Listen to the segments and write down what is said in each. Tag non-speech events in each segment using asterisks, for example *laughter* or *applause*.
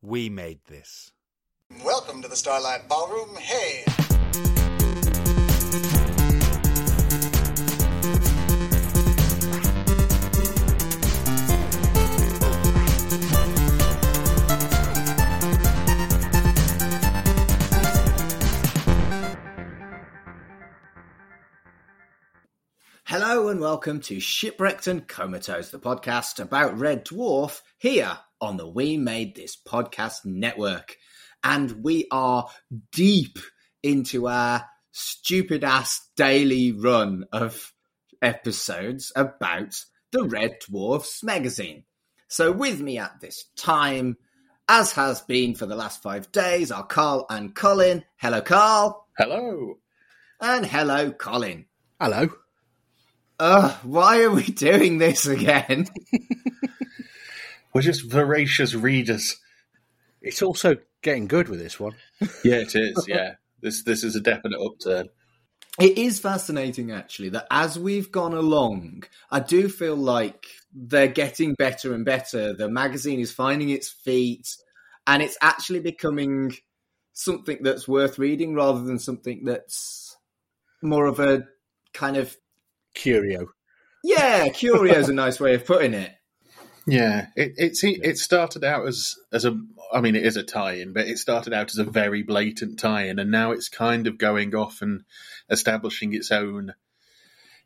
We made this. Welcome to the Starlight Ballroom. Hey! Hello and welcome to Shipwrecked and Comatose, the podcast about Red Dwarf here on the We Made This Podcast Network. And we are deep into our stupid ass daily run of episodes about the Red Dwarf Smegazine. So, with me at this time, as has been for the last five days, are Carl and Colin. Hello, Carl. Hello. And hello, Colin. Hello. Ugh, why are we doing this again? *laughs* We're just voracious readers. It's also getting good with this one. *laughs* Yeah, it is. Yeah, this this is a definite upturn. It is fascinating, actually, that as we've gone along, I do feel like they're getting better and better. The magazine is finding its feet, and it's actually becoming something that's worth reading rather than something that's more of a kind of Curio. yeah. Curio is a nice way of putting it. Yeah, it it's it started out as as a I mean it is a tie-in, but it started out as a very blatant tie-in, and now it's kind of going off and establishing its own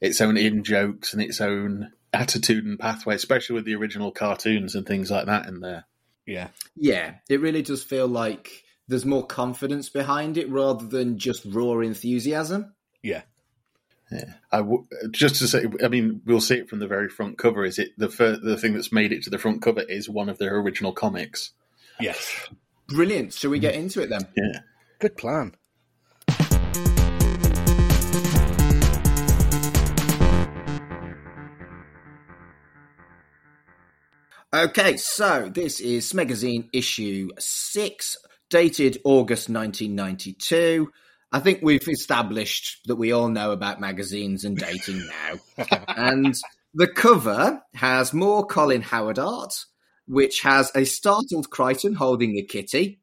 its own in jokes and its own attitude and pathway, especially with the original cartoons and things like that in there. Yeah. Yeah, it really does feel like there's more confidence behind it rather than just raw enthusiasm. Yeah. Yeah, I w- just to say, I mean, we'll see it from the very front cover. Is it the fir- the thing that's made it to the front cover is one of their original comics? Yes. Brilliant. Shall we get into it then? Yeah. Good plan. Okay, so this is Smegazine issue 6, dated August 1992. I think we've established that we all know about magazines and dating now. *laughs* and the cover has more Colin Howard art, which has a startled Kryten holding a kitty.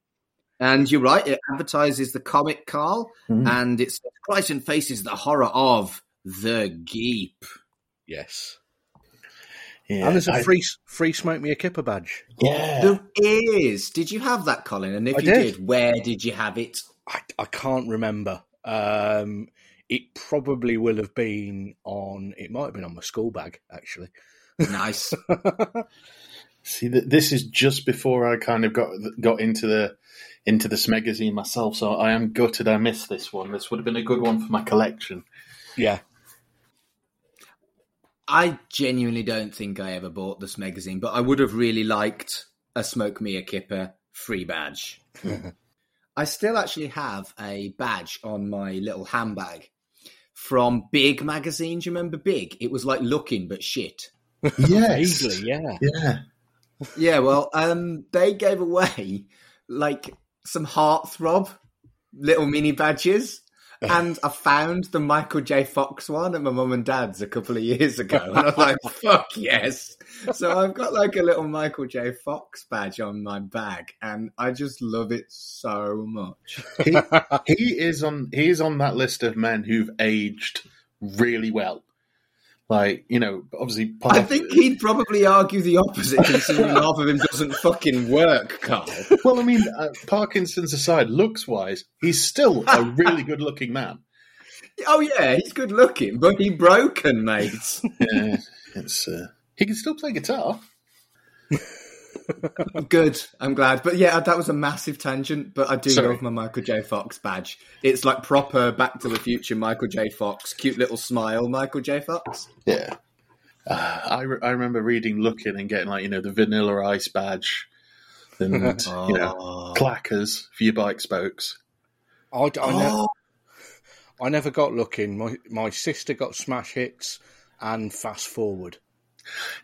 And you're right, it advertises the comic, Carl, hmm. and it's Kryten faces the horror of the Geep. Yes. Yeah, and there's a I- free free smoke me a kipper badge. yeah. There is. Did you have that, Colin? And if I you did. did, where did you have it? I, I can't remember. Um, it probably will have been on. It might have been on my school bag actually. Nice. *laughs* See, this is just before I kind of got got into the into this magazine myself, so I am gutted I missed this one. This would have been a good one for my collection. Yeah. I genuinely don't think I ever bought this magazine, but I would have really liked a Smoke Me a Kipper free badge. *laughs* I still actually have a badge on my little handbag from Big magazine. Do you remember Big? It was like Look-in but shit. Yes, Vaguely, yeah. yeah. Yeah, well, um, they gave away like some heartthrob little mini badges. *laughs* And I found the Michael J. Fox one at my mum and dad's a couple of years ago. And I was like, *laughs* fuck yes. So I've got like a little Michael J. Fox badge on my bag. And I just love it so much. He, he is on he is on that list of men who've aged really well. Like you know, obviously, I think he'd probably argue the opposite, considering half of him doesn't fucking work, Carl. *laughs* Well, I mean, uh, Parkinson's aside, looks wise, he's still a really good looking man. *laughs* Oh, yeah, he's good looking, but he broken, mate. *laughs* Yeah, it's uh, he can still play guitar. Good. I'm glad. But yeah, that was a massive tangent. But I do Sorry. love my Michael J. Fox badge. It's like proper Back to the Future Michael J. Fox. Cute little smile, Michael J. Fox. Yeah, uh, I re- I remember reading, Look-in, and getting like you know the Vanilla Ice badge, and *laughs* you know Oh. clackers for your bike spokes. I, I, never, Oh, I never got Look-in. My my sister got smash hits and fast forward.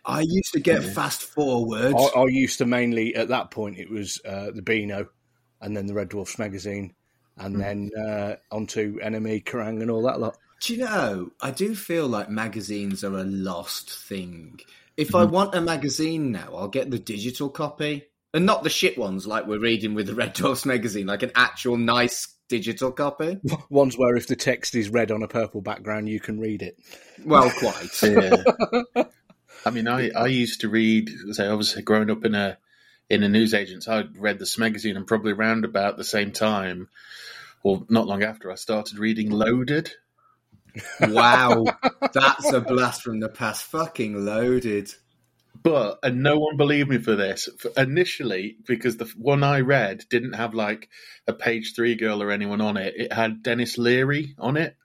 I used to get fast forward. I, I used to mainly at that point it was uh, the Beano, and then the Red Dwarf Smegazine, and then uh, onto NME, Kerrang, and all that lot. Do you know, I do feel like magazines are a lost thing. If I want a magazine now, I'll get the digital copy And not the shit ones like we're reading with the Red Dwarf Smegazine, like an actual nice digital copy. *laughs* Ones where if the text is red on a purple background, you can read it. Well, quite. Yeah. *laughs* I mean, I, I used to read, say, obviously growing up in a in a newsagent, I read this magazine and probably around about the same time, or not long after, I started reading Loaded. Wow, that's a blast from the past. Fucking loaded. But and no one believed me for this For- initially because the one I read didn't have like a page three girl or anyone on it. It had Denis Leary on it,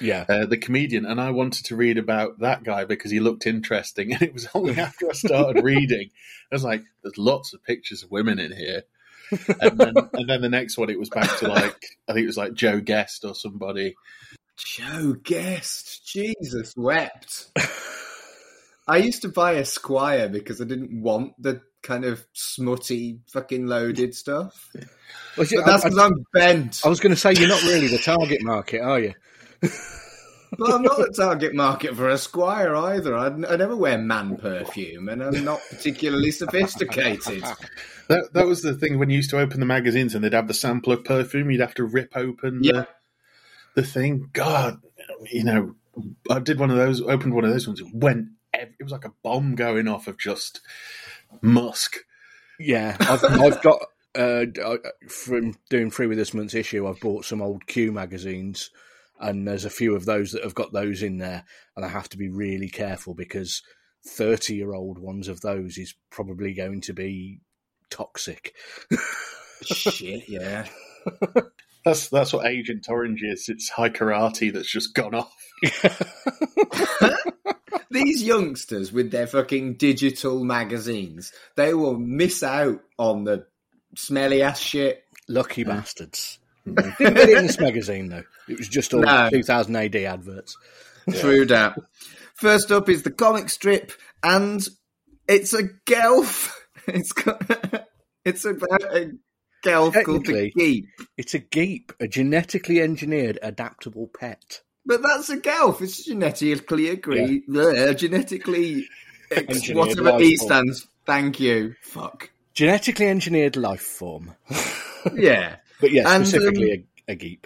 Yeah. uh, the comedian, and I wanted to read about that guy because he looked interesting. *laughs* And it was only after I started reading, I was like, "There's lots of pictures of women in here." And then, *laughs* and then the next one, it was back to like I think it was like Jo Guest or somebody. Jo Guest, Jesus wept. *laughs* I used to buy Esquire because I didn't want the kind of smutty, fucking loaded stuff. Was it- But that's because I'm bent. I was going to say you're not really the target market, are you? But I'm not the target market for Esquire either. I, I never wear man perfume, and I'm not particularly sophisticated. That that was the thing when you used to open the magazines and they'd have the sample of perfume. You'd have to rip open Yeah. the the thing. God, you know, I did one of those. Opened one of those ones. It went. It was like a bomb going off of just musk. Yeah, I've, I've got uh, from doing free with this month's issue. I've bought some old Q magazines, and there's a few of those that have got those in there, and I have to be really careful because thirty-year-old ones of those is probably going to be toxic. Shit, yeah. *laughs* That's that's what Agent Orange is. It's Hai Karate that's just gone off. *laughs* *laughs* These youngsters with their fucking digital magazines, they will miss out on the smelly ass shit. Lucky bastards. Mm-hmm. Didn't get it in this magazine though. It was just all No. 2000 AD adverts. *laughs* True that. First up is the comic strip, and it's a gelf. *laughs* It's got, *laughs* it's about a gelf called the Technically- Geep. It's a geep, a genetically engineered adaptable pet. But that's a gelf. It's genetically agreed. bleh, genetically, ex- whatever E form. stands. Thank you. Fuck. Genetically engineered life form. Yeah. But yeah, And, specifically a, a geep.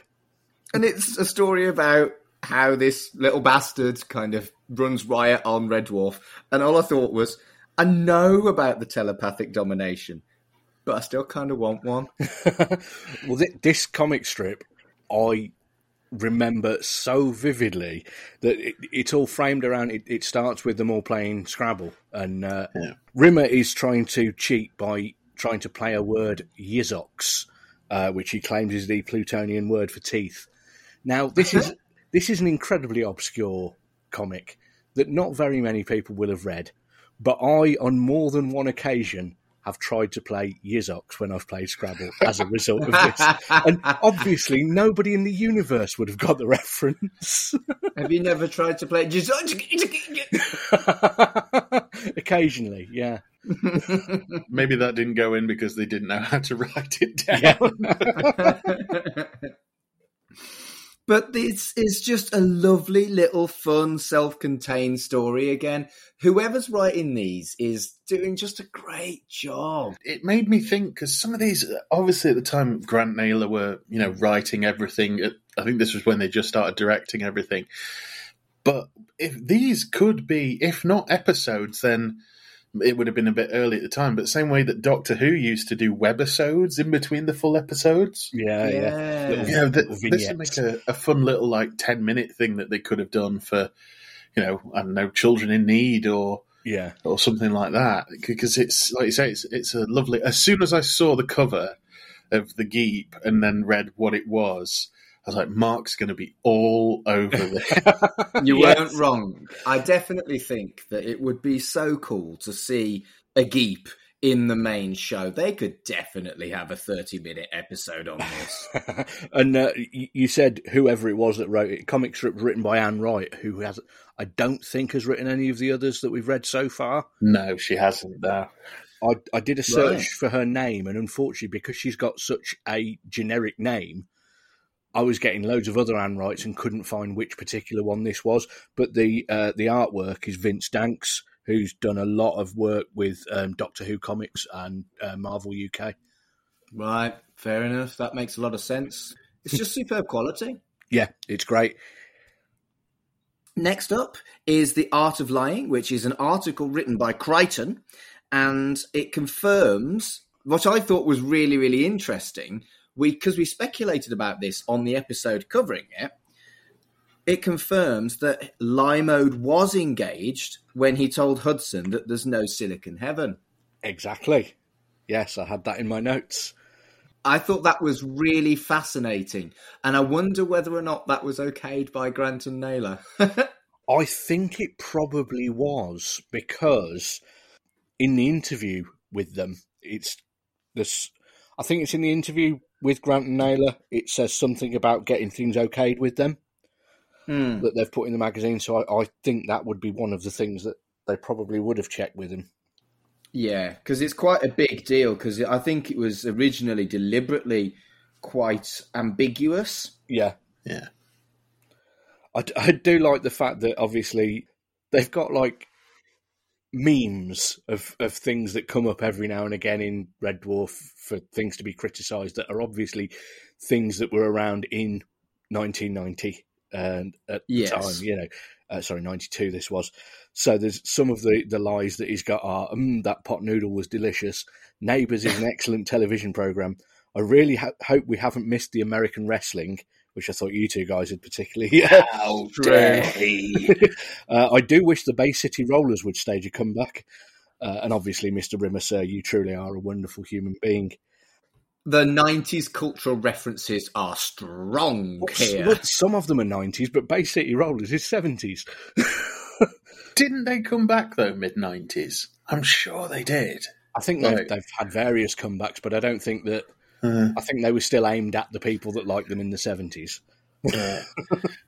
And it's a story about how this little bastard kind of runs riot on Red Dwarf. And all I thought was, I know about the telepathic domination, but I still kind of want one. *laughs* well, thi- this comic strip, I remember so vividly that it, it's all framed around. It, it starts with them all playing Scrabble, and uh, Yeah. Rimmer is trying to cheat by trying to play a word Yizox, uh, which he claims is the Plutonian word for teeth. Now, this is this is an incredibly obscure comic that not very many people will have read, but I, on more than one occasion, have tried to play Yizox when I've played Scrabble as a result of this. *laughs* And obviously, nobody in the universe would have got the reference. Have you never tried to play? *laughs* *laughs* Occasionally, yeah. *laughs* Maybe that didn't go in because they didn't know how to write it down. *laughs* But this is just a lovely little fun self-contained story again. Whoever's writing these is doing just a great job. it made me think because some of these, obviously at the time, Grant Naylor were you know writing everything. I think this was when they just started directing everything. But if these could be, if not episodes, then it would have been a bit early at the time. But same way that Doctor Who used to do webisodes in between the full episodes. Yeah, yeah. Yeah. Little- You know, th- little this would make a, a fun little like ten minute thing that they could have done for, you know, I don't know, children in need or yeah. or something like that because it's like you say it's it's a lovely as soon as i saw the cover of the geep and then read what it was i was like mark's going to be all over *laughs* this You Yes. weren't wrong. I definitely think that it would be so cool to see a Geep in the main show. They could definitely have a 30 minute episode on this. *laughs* and uh, you said whoever it was that wrote it, comic strip written by Anne Wright, who has, I don't think has written any of the others that we've read so far. no she hasn't no I, I did a search Right. for her name, and unfortunately, because she's got such a generic name, I was getting loads of other Anne Wrights and couldn't find which particular one this was. But the uh, the artwork is Vince Danks, who's done a lot of work with um, Doctor Who comics and uh, Marvel UK. Right, fair enough. That makes a lot of sense. It's just superb quality. *laughs* Yeah, it's great. Next up is The Art of Lying, which is an article written by Kryten, and it confirms what I thought was really, really interesting. We because we speculated about this on the episode covering it. It confirms that lie mode was engaged when he told Hudzen that there's no Silicon Heaven. Exactly. Yes, I had that in my notes. I thought that was really fascinating, and I wonder whether or not that was okayed by Grant and Naylor. *laughs* I think it probably was because in the interview with them, it's this. I think it's in the interview with Grant and Naylor. It says something about getting things okayed with them Hmm. that they've put in the magazine. So I, I think that would be one of the things that they probably would have checked with him. Yeah, because it's quite a big deal. Because I think it was originally deliberately quite ambiguous. Yeah, Yeah. I, I do like the fact that obviously they've got like memes of, of things that come up every now and again in Red Dwarf for things to be criticised that are obviously things that were around in 1990 and at Yes. the time, you know, uh, sorry, 92 this was. So there's some of the, the lies that he's got are, mm, that pot noodle was delicious. Neighbours is an *laughs* excellent television programme. I really ha- hope we haven't missed the American wrestling, which I thought you two guys had particularly. How *laughs* dare he? uh, I do wish the Bay City Rollers would stage a comeback. Uh, and obviously, Mr. Rimmer, sir, you truly are a wonderful human being. The '90s cultural references are strong here. Look, some of them are 90s, but Bay City Rollers is 70s. *laughs* Didn't they come back though, mid nineties? I'm sure they did. I think they've, they've had various comebacks, but I don't think that. Uh, I think they were still aimed at the people that liked them in the 70s. yeah.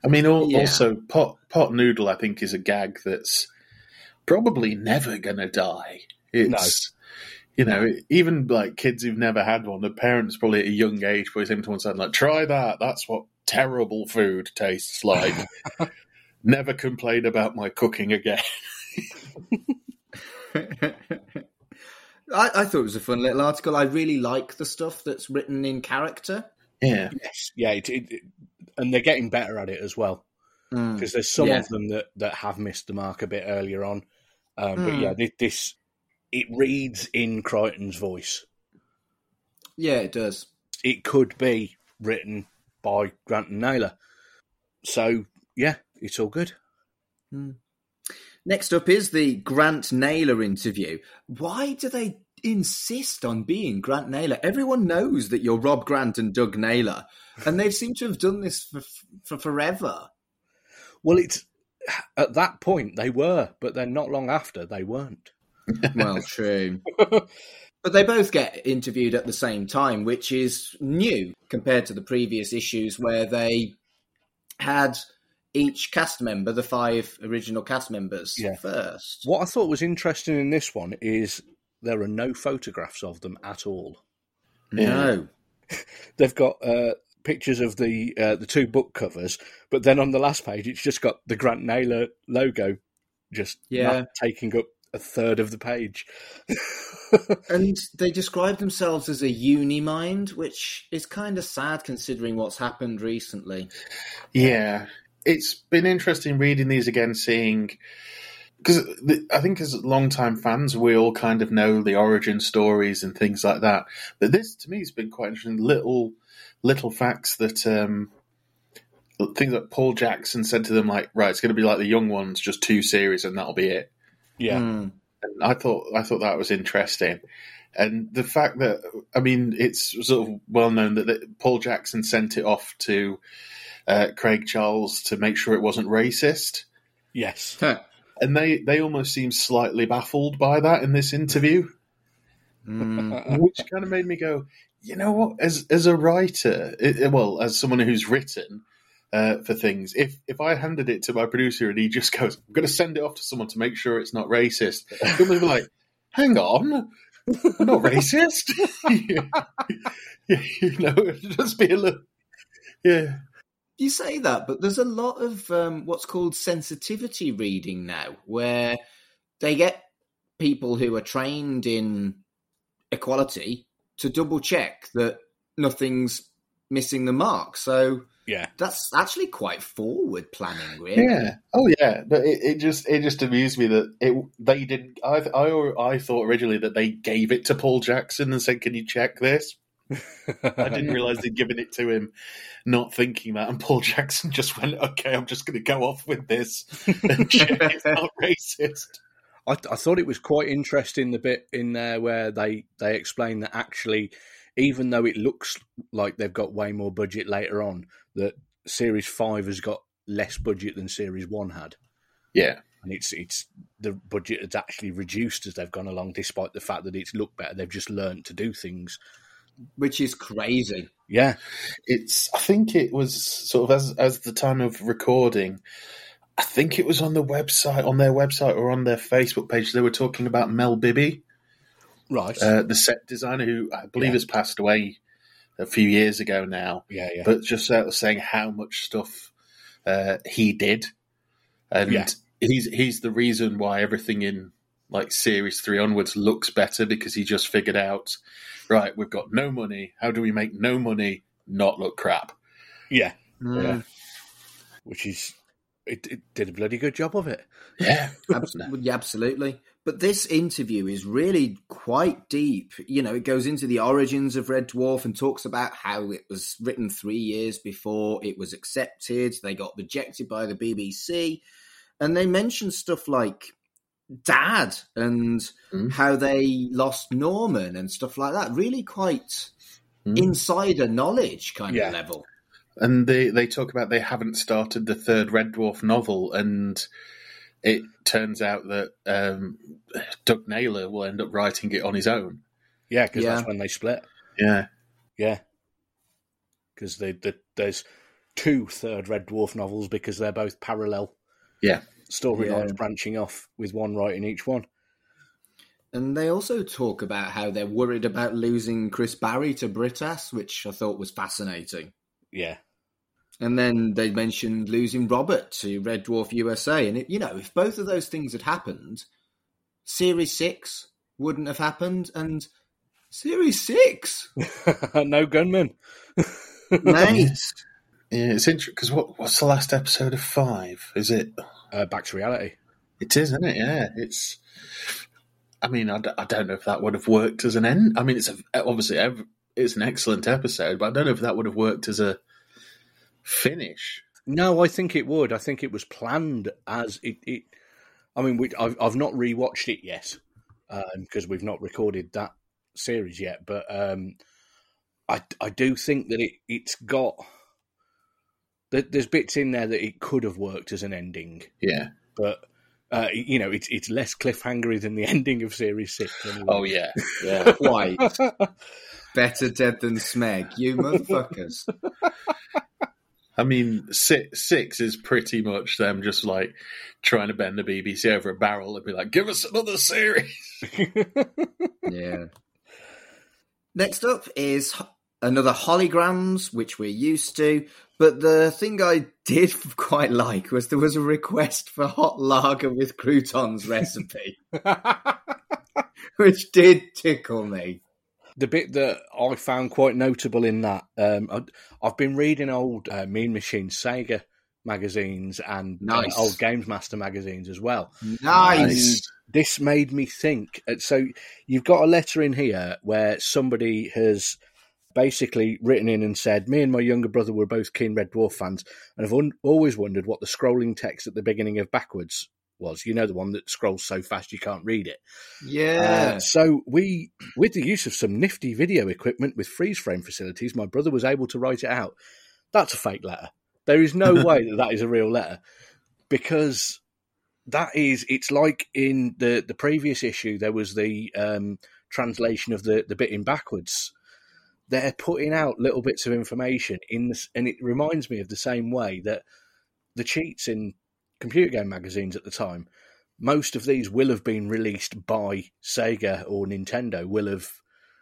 I mean, al- Yeah. also pot pot noodle. I think is a gag that's probably never gonna die. It's you know, even like kids who've never had one, the parents probably at a young age probably saying to one side like, "Try that. That's what terrible food tastes like." *laughs* never complain about my cooking again. *laughs* I, I thought it was a fun little article. I really like the stuff that's written in character. Yeah, Yes. Yeah, it, it, it- and they're getting better at it as well. Mm. because there's some Yeah. of them that, that have missed the mark a bit earlier on. Um, But Mm. yeah, this, this it reads in Kryten's voice. Yeah, it does. It could be written by Grant and Naylor. So yeah, it's all good. Next up is the Grant Naylor interview. Why do they insist on being Grant Naylor? Everyone knows that you're Rob Grant and Doug Naylor, and they seem to have done this for, for forever. Well, it's at that point they were, but then not long after they weren't. *laughs* *laughs* Well, true. But they both get interviewed at the same time, which is new compared to the previous issues where they had each cast member, the five original cast members, Yeah. first. What I thought was interesting in this one is there are no photographs of them at all. No. *laughs* They've got uh, pictures of the uh, the two book covers, but then on the last page, it's just got the Grant Naylor logo, just Yeah. taking up a third of the page. *laughs* And they describe themselves as a uni mind, which is kind of sad considering what's happened recently. Yeah, it's been interesting reading these again, seeing because I think as long-time fans, we all kind of know the origin stories and things like that. But this, to me, has been quite interesting. Little, little facts that um, things that Paul Jackson said to them, like, right, it's going to be like the young ones, just two series, and that'll be it. yeah. And I thought I thought that was interesting. And the fact that I mean, it's sort of well known that, that Paul Jackson sent it off to uh, Craig Charles to make sure it wasn't racist, yes, Huh. and they they almost seem slightly baffled by that in this interview, Hmm. *laughs* which kind of made me go, you know what? As as a writer, it, well, as someone who's written. Uh, for things, if if I handed it to my producer and he just goes, "I'm going to send it off to someone to make sure it's not racist," he'll be like, "Hang on, I'm not racist. *laughs* you know, just be a little. Yeah. You say that, but there's a lot of um, what's called sensitivity reading now, where they get people who are trained in equality to double check that nothing's missing the mark. So Yeah. that's actually quite forward planning, really. Yeah. Oh, yeah. But it, it just it just amused me that it they didn't. I I I thought originally that they gave it to Paul Jackson and said, "Can you check this?" I didn't *laughs* realize they'd given it to him, not thinking that. And Paul Jackson *laughs* just went, "Okay, I'm just going to go off with this and *laughs* check it's not racist." I, I thought it was quite interesting the bit in there where they they explain that actually, even though it looks like they've got way more budget later on, that Series Five has got less budget than Series One had, Yeah. and it's it's the budget has actually reduced as they've gone along, despite the fact that it's looked better. They've just learned to do things. Which is crazy. Yeah, it's i think it was sort of as as the time of recording i think it was on the website on their website or on their facebook page they were talking about mel bibby right. uh, the set designer who i believe Yeah. has passed away a few years ago now yeah, yeah, but just sort of saying how much stuff uh, he did and Yeah. he's he's the reason why everything in like series 3 onwards looks better because he just figured out right we've got no money how do we make no money not look crap yeah. Mm. Yeah. Which is it, it did a bloody good job of it. yeah *laughs* Absolutely, yeah, absolutely. But this interview is really quite deep. You know, it goes into the origins of Red Dwarf and talks about how it was written three years before it was accepted. They got rejected by the BBC. And they mention stuff like Dad and Mm. how they lost Norman and stuff like that. Really quite Mm. insider knowledge kind Yeah. of level. and they they talk about they haven't started the third red dwarf novel and it turns out that um, doug naylor will end up writing it on his own Yeah, because Yeah. that's when they split. yeah Yeah, because they, they, there's two third Red Dwarf novels because they're both parallel Yeah. storylines Yeah. branching off with one writing each one. And they also talk about how they're worried about losing Chris Barrie to Brittas, which I thought was fascinating. Yeah, And then they mentioned losing Robert to Red Dwarf USA. And, it, you know, if both of those things had happened, Series 6 wouldn't have happened. And Series 6, *laughs* no gunman. *laughs* mate. yeah it's interesting because what, what's the last episode of five is it Uh, back to reality. it is isn't it yeah it's i mean i, d- I don't know if that would have worked as an end i mean it's a, obviously ev- it's an excellent episode but i don't know if that would have worked as a finish No, I think it would. I think it was planned as it. it I mean, we, I've, I've not rewatched it yet because we've not recorded that series yet. But um, I, I do think that it, it's got. there- There's bits in there that it could have worked as an ending, yeah but uh, you know, it's it's less cliffhangery than the *laughs* ending of series six. Anyway. oh yeah yeah *laughs* Quite. Better dead than Smeg, you motherfuckers. *laughs* I mean, six, six is pretty much them just like trying to bend the BBC over a barrel and be like, give us another series. *laughs* yeah. *laughs* Next up is another holograms, which we're used to. But the thing I did *laughs* quite like was there was a request for hot lager with croutons recipe, which did tickle me. The bit that I found quite notable in that, um, I, I've been reading old uh, Mean Machine Sega magazines and uh, old Games Master magazines as well. Nice. And this made me think. uh, So you've got a letter in here where somebody has basically written in and said, "Me and my younger brother were both keen Red Dwarf fans, and I've un- always wondered what the scrolling text at the beginning of Backwards was. You know, the one that scrolls so fast you can't read it." Yeah. Uh, so we, with the use of some nifty video equipment with freeze frame facilities, my brother was able to write it out. That's a fake letter. There is no *laughs* way that that is a real letter because that is. It's like in the the previous issue there was the um, translation of the the bit in backwards. They're putting out little bits of information in this, and it reminds me of the same way that the cheats in computer game magazines at the time most of these will have been released by Sega or Nintendo, will have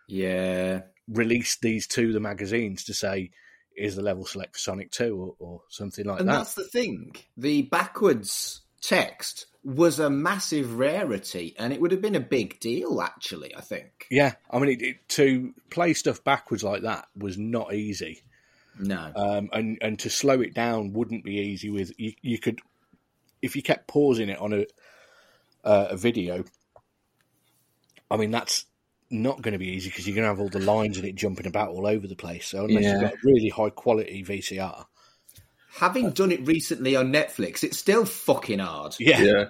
yeah. released these to the magazines to say, is the level select for Sonic 2 or, or something like And that. And that's the thing. The backwards text was a massive rarity, and it would have been a big deal, actually. I think. Yeah, I mean, it, it, to play stuff backwards like that was not easy. No, um, and and to slow it down wouldn't be easy. With you, you could, if you kept pausing it on a uh, a video. I mean, that's not going to be easy because you're going to have all the lines in it jumping about all over the place. So unless Yeah. you've got really high quality VCR, having done it recently on Netflix, it's still fucking hard. yeah, Yeah.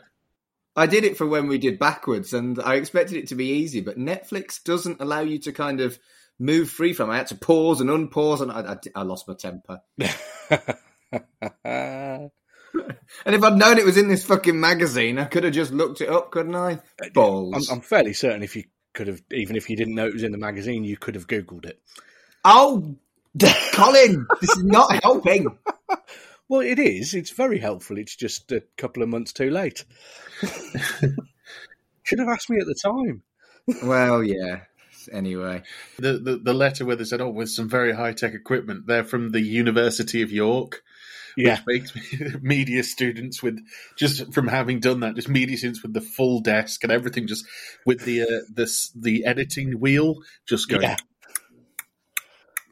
I did it for when we did backwards, and I expected it to be easy, but Netflix doesn't allow you to kind of move free from. I had to pause and unpause, and I, I, I lost my temper. *laughs* *laughs* And if I'd known it was in this fucking magazine, I could have just looked it up, couldn't I? Uh, I'm, Balls. I'm fairly certain if you could have, even if you didn't know it was in the magazine, you could have googled it. Oh, *laughs* Colin, this is not helping. *laughs* Well, it is. It's very helpful. It's just a couple of months too late. Should have asked me at the time. Well, yeah. Anyway, The, the the letter where they said, "Oh, with some very high tech equipment," they're from the University of York, Yeah, which makes *laughs* media students with just from having done that, just media students with the full desk and everything, just with the uh, this the editing wheel, just going. Yeah.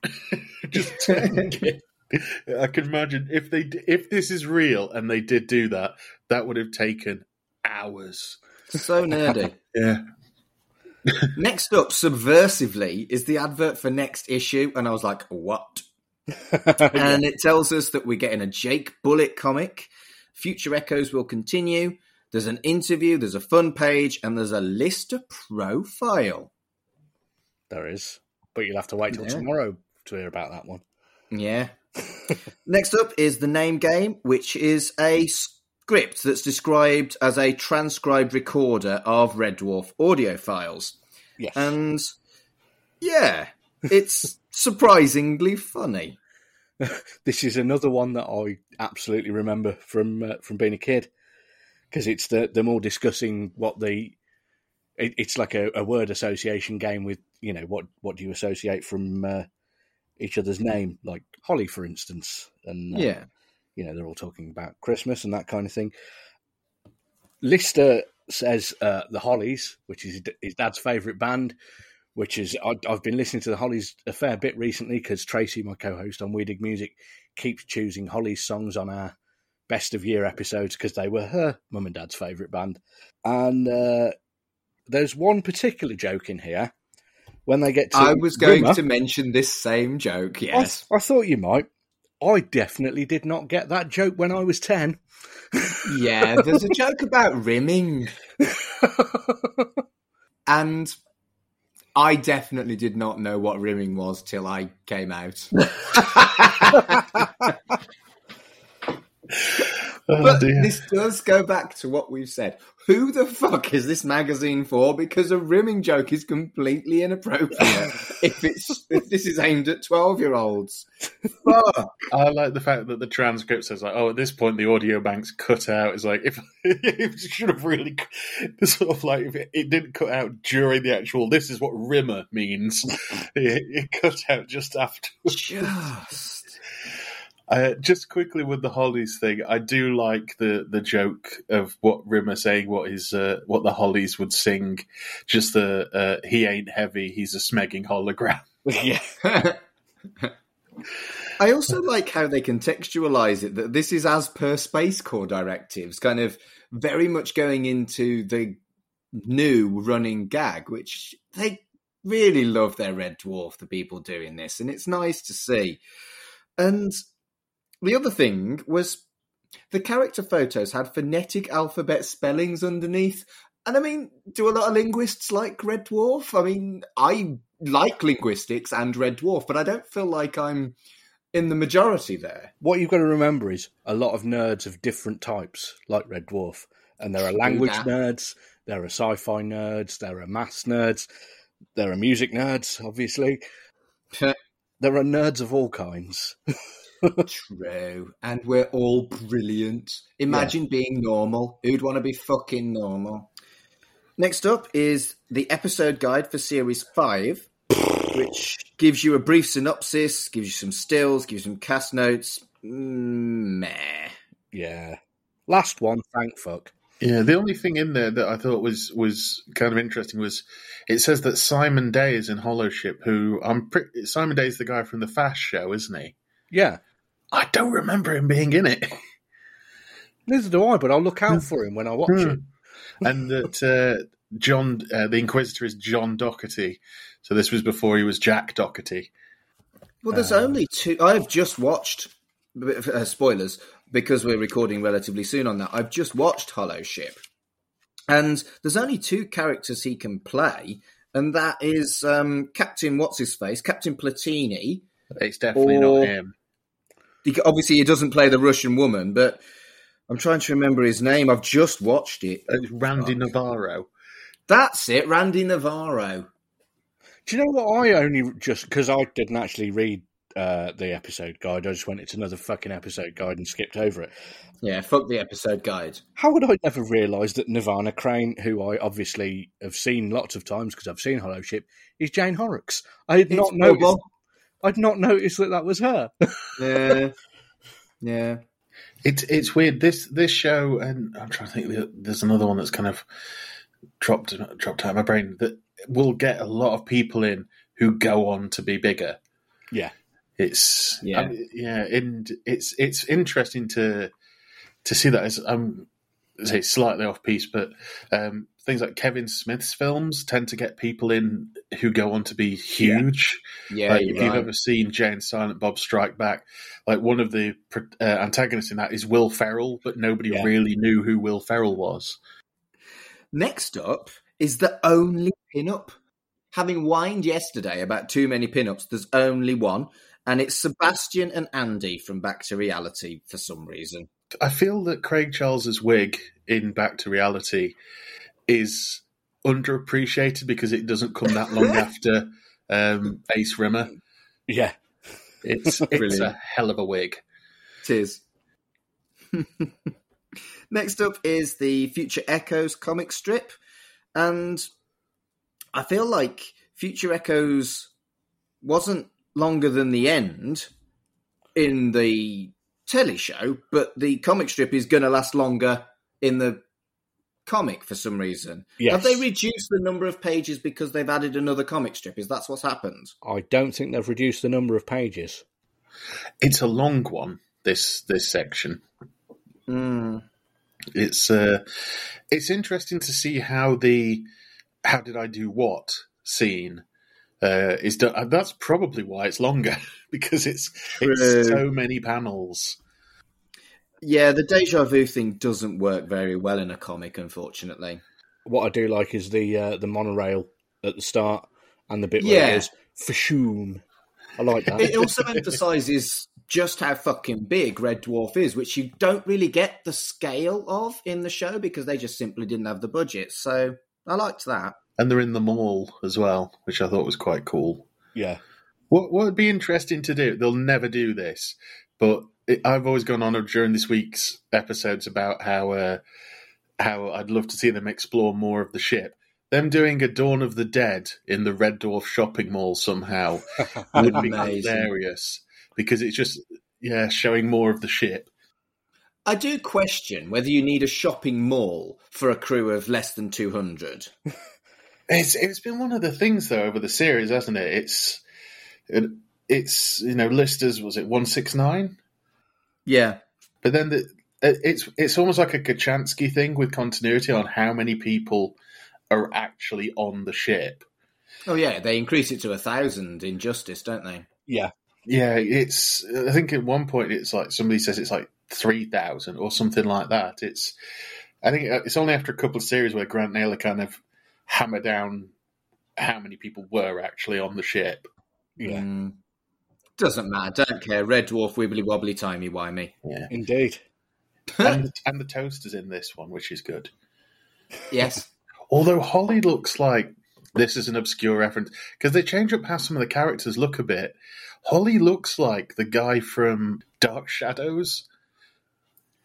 *laughs* just I can imagine if they if this is real and they did do that, that would have taken hours. so nerdy. *laughs* Yeah, Next up, subversively, is the advert for next issue, and I was like, what? *laughs* and it tells us that we're getting a Jake Bullet comic. Future Echoes will continue. There's an interview, there's a fun page, and there's a list of profile. there is. But you'll have to wait till Yeah. tomorrow to hear about that one. Yeah. *laughs* Next up is the name game, which is a script that's described as a transcribed recorder of Red Dwarf audio files. Yes. And yeah, it's surprisingly funny. *laughs* this is another one that I absolutely remember from uh, from being a kid because it's the them all discussing what the it, it's like a, a word association game with you know what what do you associate from uh, each other's name like Holly for instance and uh, Yeah. you know they're all talking about Christmas and that kind of thing. Lister says uh, the Hollies, which is his dad's favourite band, which is I, I've been listening to the Hollies a fair bit recently because Tracy, my co-host on Weedig Music, keeps choosing Hollies songs on our best of year episodes because they were her mum and dad's favourite band. And uh, there's one particular joke in here when they get to I was going Rimmer. to mention this same joke, I, yes. I thought you might. I definitely did not get that joke when I was 10. yeah, there's a joke about rimming. *laughs* And I definitely did not know what rimming was till I came out. *laughs* oh, But dear. this does go back to what we've said. Who the fuck is this magazine for? Because a rimming joke is completely inappropriate *laughs* if it's if this is aimed at twelve year olds. Fuck. I like the fact that the transcript says like, "Oh, at this point the audio bank's cut out." It's like if *laughs* it should have really *laughs* sort of like if it, it didn't cut out during the actual. This is what rimmer means. it, it cut out just after. Just Uh, just quickly with the Hollies thing, I do like the the joke of what Rimmer saying what his uh, what the Hollies would sing. Just the uh, he ain't heavy, he's a smegging hologram. *laughs* yeah. *laughs* I also like how they contextualize it that this is as per Space Corps directives, kind of very much going into the new running gag, which they really love their Red Dwarf, the people doing this, and it's nice to see. And the other thing was the character photos had phonetic alphabet spellings underneath. And I mean, do a lot of linguists like Red Dwarf? I mean, I like linguistics and Red Dwarf, but I don't feel like I'm in the majority there. What you've got to remember is a lot of nerds of different types, like Red Dwarf. And there are language that. nerds, there are sci fi nerds, there are maths nerds, there are music nerds, obviously. *laughs* there are nerds of all kinds. *laughs* True. And we're all brilliant. Imagine being normal. Who'd want to be fucking normal? Next up is the episode guide for Series 5, which gives you a brief synopsis, gives you some stills, gives you some cast notes. Mm, meh. Yeah. Last one, thank fuck. Yeah, the only thing in there that I thought was was kind of interesting was it says that Simon Day is in Holoship. Who I'm pretty, Simon Day is the guy from the Fast Show, isn't he? Yeah. I don't remember him being in it. *laughs* Neither do I, but I'll look out for him when I watch Hmm. it. *laughs* and that uh, John, uh, the Inquisitor, is John Docherty. So this was before he was Jack Docherty. Well, there's Um, only two. I've just watched. Uh, spoilers because we're recording relatively soon on that. I've just watched Holoship, and there's only two characters he can play, and that is um, Captain What's His Face, Captain Platini. It's definitely Or- not him. Obviously, he doesn't play the Russian woman, but I'm trying to remember his name. I've just watched it. It's Randy Navarro. That's it, Randy Navarro. Do you know what? I only just because I didn't actually read uh, the episode guide. I just went into another fucking episode guide and skipped over it. Yeah, fuck the episode guide. How would I never realise that Nirvanah Crane, who I obviously have seen lots of times because I've seen Holoship, is Jane Horrocks? I not It's noticed. Bobo. I'd not noticed that that was her. Yeah, *laughs* yeah. It's it's weird. This this show, and I'm trying to think. There's another one that's kind of dropped dropped out of my brain that will get a lot of people in who go on to be bigger. yeah, It's Yeah. I mean, yeah, and it's it's interesting to to see that as I'm say slightly off piece, but um, things like Kevin Smith's films tend to get people in who go on to be huge. Yeah, like, you're if you've ever seen Jay and Silent Bob Strike Back, like one of the uh, antagonists in that is Will Ferrell, but nobody Yeah. really knew who Will Ferrell was. Next up is the only pin-up. Having whined yesterday about too many pin-ups, there's only one, and it's Sebastian and Andy from Back to Reality for some reason. I feel that Craig Charles's wig in Back to Reality is underappreciated because it doesn't come that long *laughs* after um, Ace Rimmer. yeah. It's *laughs* it's a hell of a wig. It is. *laughs* Next up is the Future Echoes comic strip, and I feel like Future Echoes wasn't longer than the end in the telly show, but the comic strip is going to last longer in the comic for some reason. Yes. Have they reduced the number of pages because they've added another comic strip? Is that what's happened? I don't think they've reduced the number of pages. It's a long one. This this section. Hmm. It's uh, it's interesting to see how the how did I do what scene uh, is done. That's probably why it's longer *laughs* because it's True. it's so many panels. Yeah, the deja vu thing doesn't work very well in a comic, unfortunately. What I do like is the uh, the monorail at the start and the bit where Yeah. it goes fashoom. I like that. It also emphasizes just how fucking big Red Dwarf is, which you don't really get the scale of in the show because they just simply didn't have the budget. So I liked that. And they're in the mall as well, which I thought was quite cool. yeah. What what would be interesting to do? They'll never do this, but it, I've always gone on during this week's episodes about how uh, how I'd love to see them explore more of the ship. Them doing a Dawn of the Dead in the Red Dwarf shopping mall somehow *laughs* would be hilarious because it's just yeah showing more of the ship. I do question whether you need a shopping mall for a crew of less than 200. *laughs* It's it's been one of the things though over the series, hasn't it? It's it, it's you know listers was it one six nine, Yeah. but then the, it- it's it's almost like a Kochanski thing with continuity on how many people are actually on the ship. Oh, yeah. They increase it to a thousand in Justice, don't they? Yeah. Yeah, it's I think at one point it's like somebody says it's like three thousand or something like that. It's I think uh, it's only after a couple of series where Grant Naylor kind of hammer down how many people were actually on the ship. Yeah. Mm. Doesn't matter. Don't care. Red Dwarf, wibbly wobbly, timey wimey. Yeah. Indeed. *laughs* and, and the toaster's in this one, which is good. Yes. *laughs* Although Holly looks like this is an obscure reference because they change up how some of the characters look a bit. Holly looks like the guy from Dark Shadows,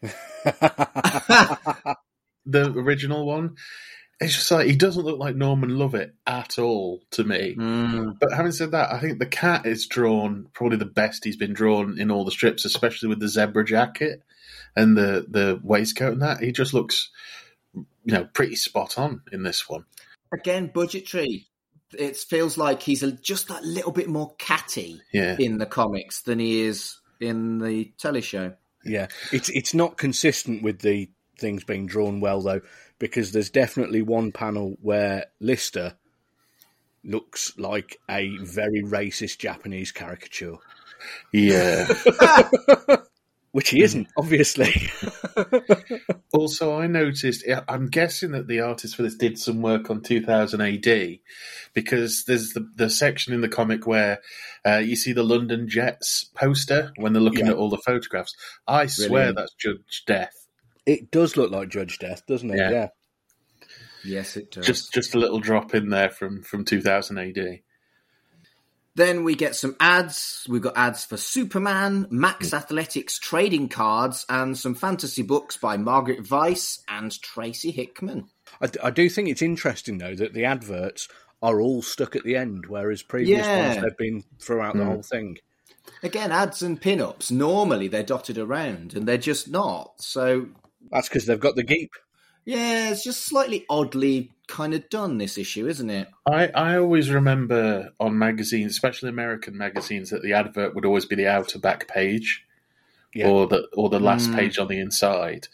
*laughs* the original one. It's just like he doesn't look like Norman Lovett at all to me. Mm. But having said that, I think the cat is drawn probably the best he's been drawn in all the strips, especially with the zebra jacket and the the waistcoat and that. He just looks, you know, pretty spot on in this one. Again, budgetary. It feels like he's a, just that little bit more catty Yeah, in the comics than he is in the telly show. Yeah, it's it's not consistent with the things being drawn well though, because there's definitely one panel where Lister looks like a very racist Japanese caricature, yeah. *laughs* which he isn't, obviously. *laughs* Also, I noticed. I'm guessing that the artist for this did some work on 2000 AD because there's the the section in the comic where uh, you see the London Jets poster when they're looking Yeah. at all the photographs. I swear Brilliant. that's Judge Death. It does look like Judge Death, doesn't it? Yeah. Yeah. Yes, it does. Just just a little drop in there from from 2000 AD. Then we get some ads. We've got ads for Superman, Max Athletics trading cards, and some fantasy books by Margaret Weis and Tracy Hickman. I, I do think it's interesting though that the adverts are all stuck at the end, whereas previous Yeah. ones they've been throughout the Mm. whole thing. Again, ads and pin-ups. Normally they're dotted around, and they're just not. So That's because they've got the geep. yeah, it's just slightly oddly kind of done this issue, isn't it? I, I always remember on magazines, especially American magazines, that the advert would always be the outer back page. Yeah. or the or the last Mm. page on the inside,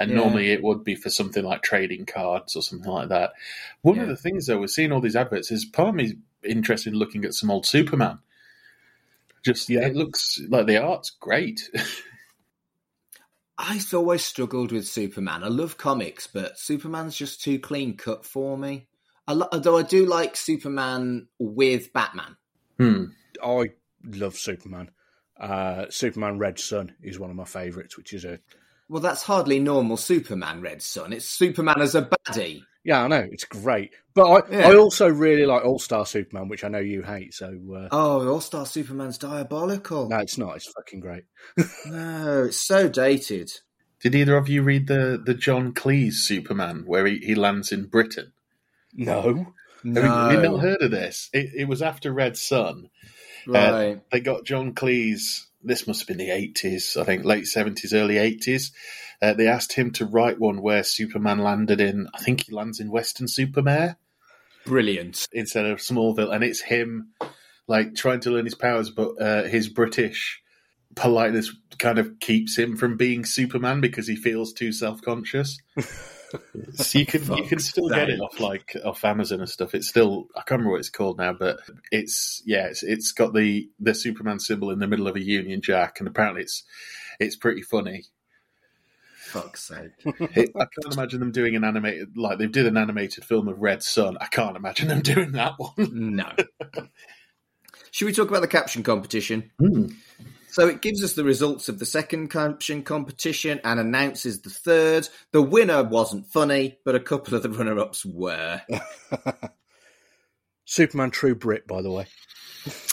and Yeah. normally it would be for something like trading cards or something like that. One of the things though, we're seeing all these adverts is part of me interested in looking at some old Superman. Just Yeah. it looks like the art's great. *laughs* I've always struggled with Superman. I love comics, but Superman's just too clean cut for me. I lo- although I do like Superman with Batman. hmm. I love Superman. Uh, Superman Red Sun is one of my favourites, which is a Well, that's hardly normal Superman, Red Sun. It's Superman as a baddie. yeah, I know it's great. But I, Yeah. I also really like All Star Superman, which I know you hate. So uh, Oh, All Star Superman's diabolical. no, it's not. It's fucking great. *laughs* No, it's so dated. Did either of you read the the John Cleese Superman where he, he lands in Britain? No, Have you- No, Have you not heard of this? It, it was after Red Sun. right. They got John Cleese. This must have been the eighties, I think, late seventies, early eighties. Uh, they asked him to write one where Superman landed in. I think he lands in Weston-super-Mare Brilliant. instead of Smallville, and it's him like trying to learn his powers, but uh, his British politeness kind of keeps him from being Superman because he feels too self conscious. *laughs* so you can you can still get it off like off Amazon and stuff. It's still I can't remember what it's called now, but it's yeah, it's, it's got the the Superman symbol in the middle of a Union Jack, and apparently it's it's pretty funny. Fuck's sake. *laughs* It, I can't imagine them doing an animated like they did an animated film of Red Sun. I can't imagine them *laughs* doing that one. No. *laughs* Should we talk about the caption competition? Hmm. So it gives us the results of the second caption competition and announces the third. The winner wasn't funny, but a couple of the runner ups were. *laughs* Superman True Brit, by the way.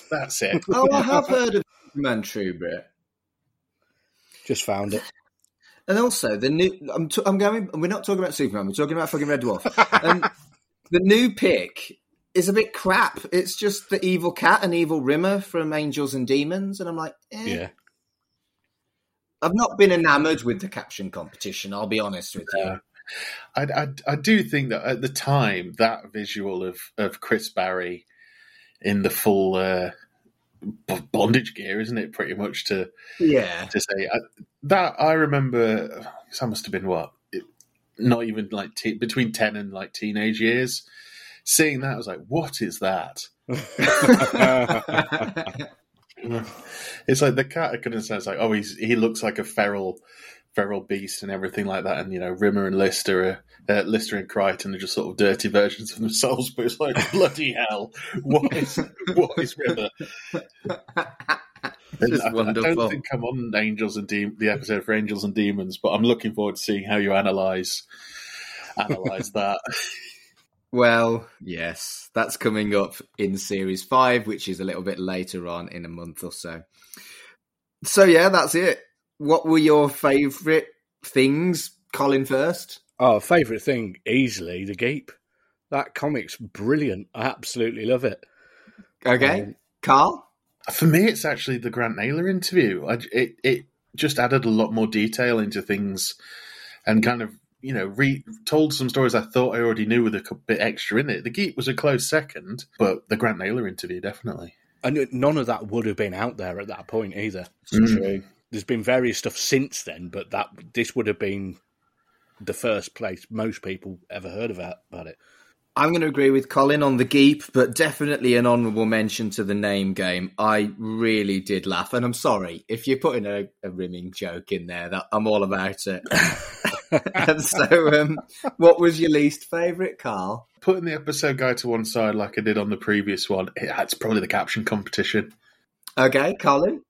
That's it. *laughs* oh, I have heard of Superman True Brit. Just found it. And also the new. I'm, t- I'm going. We're not talking about Superman. We're talking about fucking Red Dwarf. *laughs* Um, the new pick is a bit crap. It's just the evil cat and evil Rimmer from Angels and Demons, and I'm like, eh. Yeah. I've not been enamoured with the caption competition. I'll be honest with you. I, I, I do think that at the time that visual of, of Chris Barrie in the full uh, bondage gear, isn't it? Pretty much to Yeah, to say I, that I remember. That must have been what, it, not even like te- between ten and like teenage years. Seeing that, I was like, "What is that?" *laughs* It's like the cat. I couldn't say. It's like, oh, he's he looks like a feral, feral beast and everything like that. And you know, Rimmer and Lister, are, uh, Lister and Kryten are just sort of dirty versions of themselves. But it's like, *laughs* bloody hell, what is what is Rimmer? *laughs* I, I don't think I'm on Angels and De- the episode for Angels and Demons, but I'm looking forward to seeing how you analyze analyze that. Well, yes, that's coming up in series five, which is a little bit later on in a month or so. So yeah, that's it. What were your favourite things, Colin? First, Oh, favourite thing, easily, the Geep. That comic's brilliant. I absolutely love it. Okay, Um, Carl. For me, it's actually the Grant Naylor interview. I, it it just added a lot more detail into things, and kind of you know re, told some stories I thought I already knew with a bit extra in it. The Geek was a close second, but the Grant Naylor interview definitely. And none of that would have been out there at that point either. Mm. There's been various stuff since then, but that this would have been the first place most people ever heard about, about it. I'm going to agree with Colin on the Geep, but definitely an honourable mention to the name game. I really did laugh, and I'm sorry if you're putting a, a rimming joke in there. That I'm all about it. *laughs* and *laughs* so, um, what was your least favourite, Carl? Putting the episode guide to one side, like I did on the previous one, it's probably the caption competition. Okay, Colin.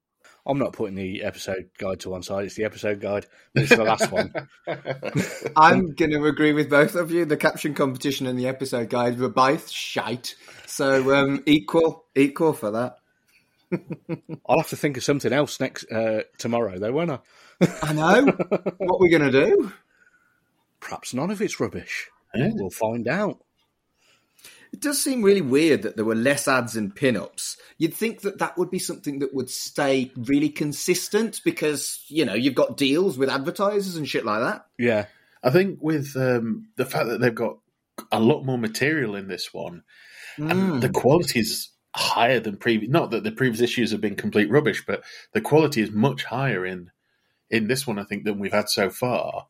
I'm not putting the episode guide to one side. It's the episode guide. It's the last one. *laughs* I'm going to agree with both of you. The caption competition and the episode guide were both shite. So um, equal, equal for that. *laughs* I'll have to think of something else next uh, tomorrow, though, won't I? I know. what we're going to do? Perhaps none of it's rubbish. Yeah. We'll find out. It does seem really weird that there were less ads and pin-ups. You'd think that that would be something that would stay really consistent because you know you've got deals with advertisers and shit like that. Yeah. I think with um, the fact that they've got a lot more material in this one, Mm. and the quality is higher than previous. Not that the previous issues have been complete rubbish, but the quality is much higher in in this one. I think than we've had so far.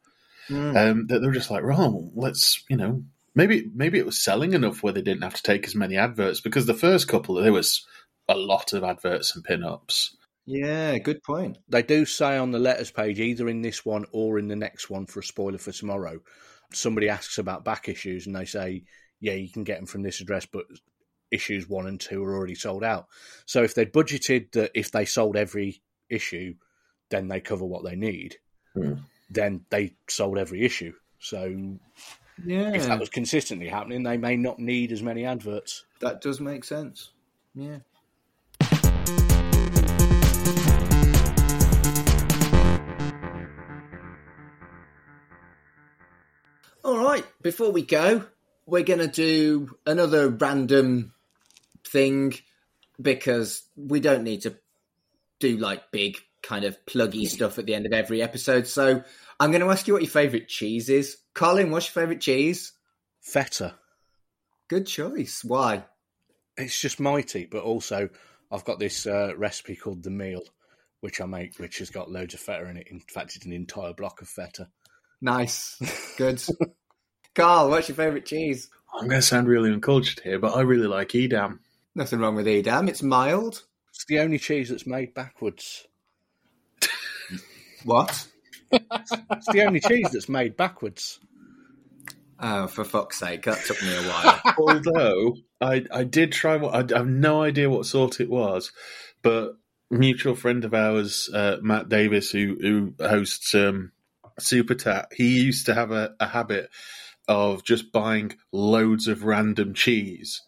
Mm. Um, that they're just like, oh, let's you know, maybe maybe it was selling enough where they didn't have to take as many adverts because the first couple there was a lot of adverts and pin-ups. Yeah, good point. They do say on the letters page, either in this one or in the next one for a spoiler for tomorrow, somebody asks about back issues and they say, yeah, you can get them from this address, but issues one and two are already sold out. So if they'd budgeted that if they sold every issue, then they cover what they need, Hmm. Then they sold every issue. So Yeah, if that was consistently happening, they may not need as many adverts. that does make sense. Yeah. All right, before we go, we're going to do another random thing because we don't need to do like big kind of pluggy stuff at the end of every episode. So I'm going to ask you what your favourite cheese is. Colin, what's your favourite cheese? Feta. Good choice. Why? it's just mighty, but also I've got this uh, recipe called the meal, which I make, which has got loads of feta in it. In fact, it's an entire block of feta. Nice. *laughs* Good. Carl, what's your favourite cheese? I'm going to sound really uncultured here, but I really like Edam. Nothing wrong with Edam. It's mild. It's the only cheese that's made backwards. What? It's the only cheese that's made backwards. Oh, for fuck's sake, that took me a while. *laughs* Although I I did try what I have no idea what sort it was, but mutual friend of ours, uh, Matt Davis, who who hosts um, Super Tat, he used to have a, a habit of just buying loads of random cheese.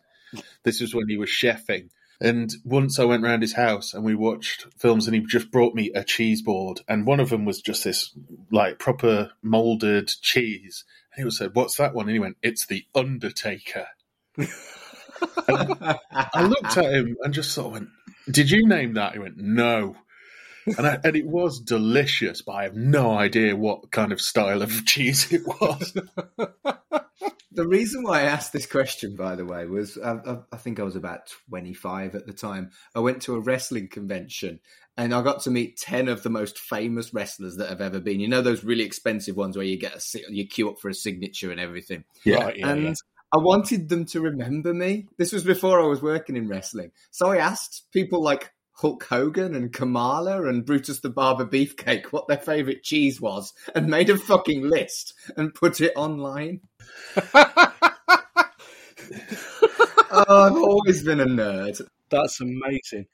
This was when he was chefing. And once I went round his house and we watched films, and he just brought me a cheese board, and one of them was just this like proper molded cheese. And he said, "What's that one?" And he went, "It's the Undertaker." I looked at him and just sort of went, "Did you name that?" He went, "No." And, I, and it was delicious, but I have no idea what kind of style of *laughs* cheese it was. The reason why I asked this question, by the way, was I, I, I think I was about 25 at the time. I went to a wrestling convention and I got to meet 10 of the most famous wrestlers that have ever been. You know, those really expensive ones where you get a, you queue up for a signature and everything. Right, yeah, and yeah. I wanted them to remember me. This was before I was working in wrestling. So I asked people like Hulk Hogan and Kamala and Brutus the Barber Beefcake what their favorite cheese was and made a fucking list and put it online. Oh, I've always been a nerd. That's amazing.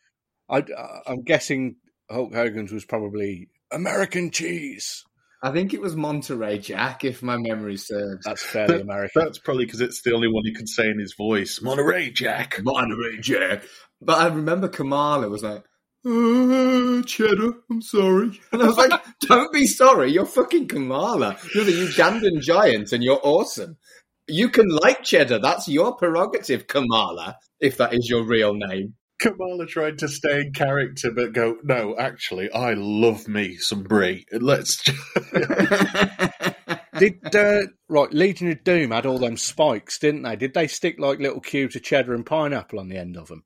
I, uh, I'm guessing Hulk Hogan's was probably American cheese. I think it was Monterey Jack, if my memory serves. That's fairly American. That's probably because it's the only one he could say in his voice. Monterey Jack. Monterey Jack. But I remember Kamala was like, uh, cheddar, I'm sorry. And I was like, don't be sorry, you're fucking Kamala. You're the Ugandan giant and you're awesome. You can like cheddar. That's your prerogative, Kamala, if that is your real name. Kamala tried to stay in character, but go, no, actually, I love me some brie. Let's. *laughs* Did uh, right Legion of Doom had all them spikes, didn't they? Did they stick like little cubes of cheddar and pineapple on the end of them?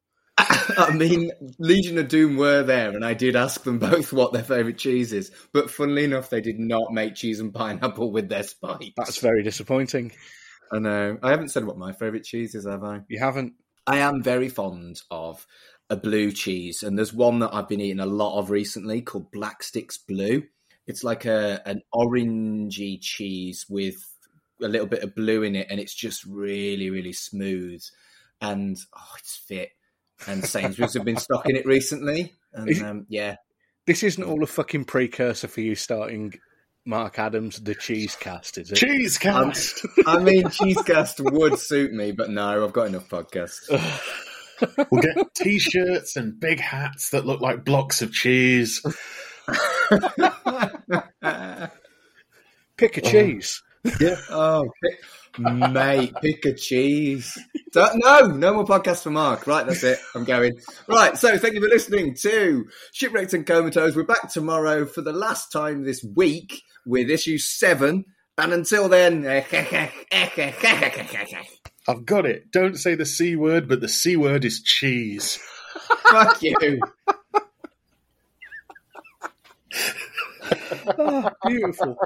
I mean, Legion of Doom were there, and I did ask them both what their favourite cheese is. But funnily enough, they did not make cheese and pineapple with their spikes. That's very disappointing. I know. I haven't said what my favourite cheese is, have I? You haven't. I am very fond of a blue cheese, and there's one that I've been eating a lot of recently called Blacksticks Blue. It's like a an orangey cheese with a little bit of blue in it, and it's just really, really smooth. And oh, it's fit. And Sainsbury's have been stocking it recently, and um, yeah, This isn't all a fucking precursor for you starting Mark Adams the cheese cast, is it? Cheese cast! I mean, Cheesecast would suit me, but no, I've got enough podcasts. we'll get t shirts and big hats that look like blocks of cheese. *laughs* Pick a cheese. Yeah. Oh, pick, mate, pick a cheese. Don't- no, no more podcasts for Mark. Right, that's it. I'm going. Right, so thank you for listening to Shipwrecked and Comatose. We're back tomorrow for the last time this week with issue seven. And until then, eh, *laughs* I've got it. Don't say the C word, but the C word is cheese. fuck you. Oh, *laughs* *laughs* beautiful.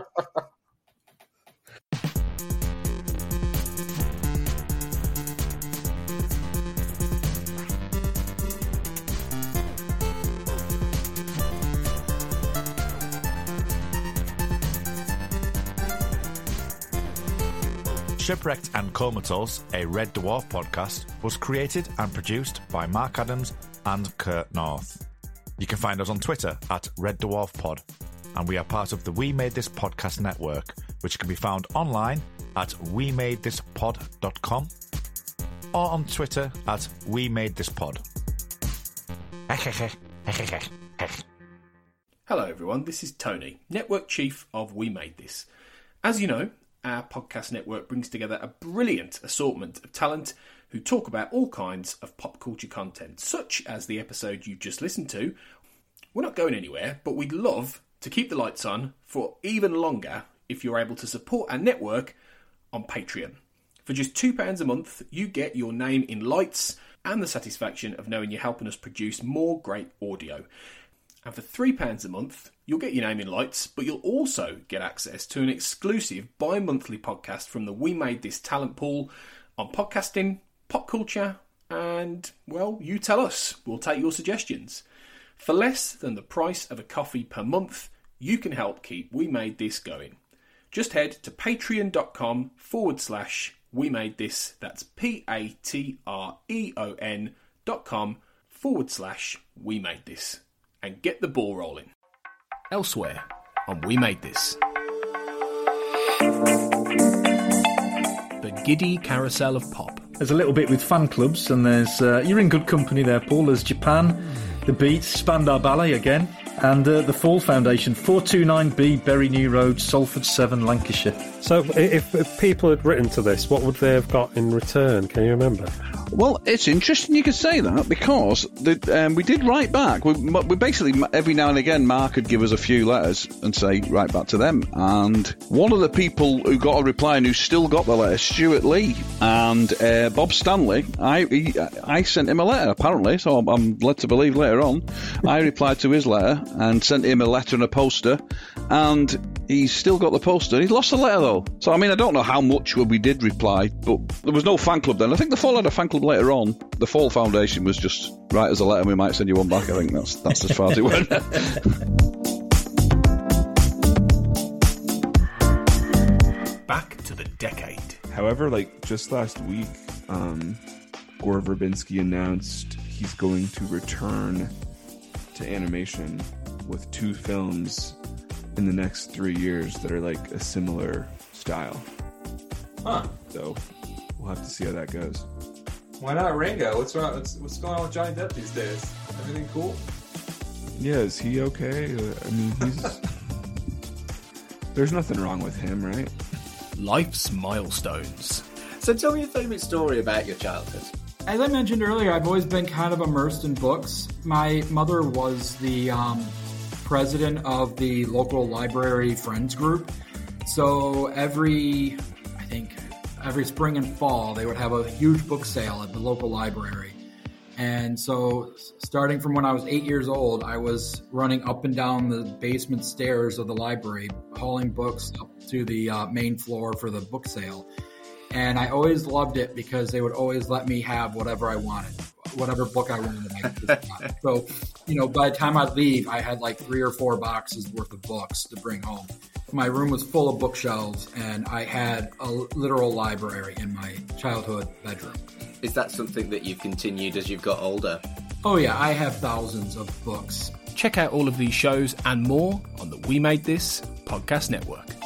Shipwrecked and Comatose, a Red Dwarf podcast, was created and produced by Mark Adams and Kurt North. You can find us on Twitter at Red Dwarf Pod, and we are part of the We Made This Podcast network, which can be found online at WeMadeThisPod.com or on Twitter at We Made This Pod. Hello, everyone. This is Tony, Network Chief of We Made This. As you know, our podcast network brings together a brilliant assortment of talent who talk about all kinds of pop culture content, such as the episode you just listened to. We're not going anywhere, but we'd love to keep the lights on for even longer if you're able to support our network on Patreon. For just £2 a month, you get your name in lights and the satisfaction of knowing you're helping us produce more great audio. And for £3 a month, you'll get your name in lights, but you'll also get access to an exclusive bi monthly podcast from the We Made This talent pool on podcasting, pop culture, and, well, you tell us. We'll take your suggestions. For less than the price of a coffee per month, you can help keep We Made This going. Just head to patreon.com forward slash We Made This. That's P A T R E O N dot com forward slash We Made This. And get the ball rolling. Elsewhere on We Made This. The giddy carousel of pop. There's a little bit with fan clubs, and there's uh, you're in good company there, Paul. There's Japan, the Beats, Spandau Ballet again, and uh, the Fall Foundation, 429B Bury New Road, Salford 7, Lancashire. So, if, if people had written to this, what would they have got in return? Can you remember? Well, it's interesting you could say that because the, um, we did write back. We, we basically every now and again Mark would give us a few letters and say write back to them. And one of the people who got a reply and who still got the letter, Stewart Lee and uh, Bob Stanley. I he, I sent him a letter apparently, so I'm, I'm led to believe later on. I *laughs* replied to his letter and sent him a letter and a poster, and he's still got the poster. He lost the letter though. So I mean, I don't know how much we did reply, but there was no fan club then. I think the a fan club later on. The Fall Foundation was just write us a letter. We might send you one back. I think that's that's as far as it went. *laughs* Back to the decade. However, like just last week, um, Gore Verbinski announced he's going to return to animation with two films in the next three years that are like a similar style. Huh. So we'll have to see how that goes. Why not Rango? What's wrong? What's, what's going on with Johnny Depp these days? Everything cool? Yeah, is he okay? Uh, I mean, he's. *laughs* There's nothing wrong with him, right? Life's milestones. So tell me your favourite story about your childhood. As I mentioned earlier, I've always been kind of immersed in books. My mother was the um, president of the local library friends group. So every, I think, every spring and fall, they would have a huge book sale at the local library. And so, starting from when I was eight years old, I was running up and down the basement stairs of the library, hauling books up to the uh, main floor for the book sale. And I always loved it because they would always let me have whatever I wanted, whatever book I wanted. I so, you know, by the time I'd leave, I had like three or four boxes worth of books to bring home. My room was full of bookshelves, and I had a literal library in my childhood bedroom. Is that something that you've continued as you've got older? Oh, yeah, I have thousands of books. Check out all of these shows and more on the We Made This podcast network.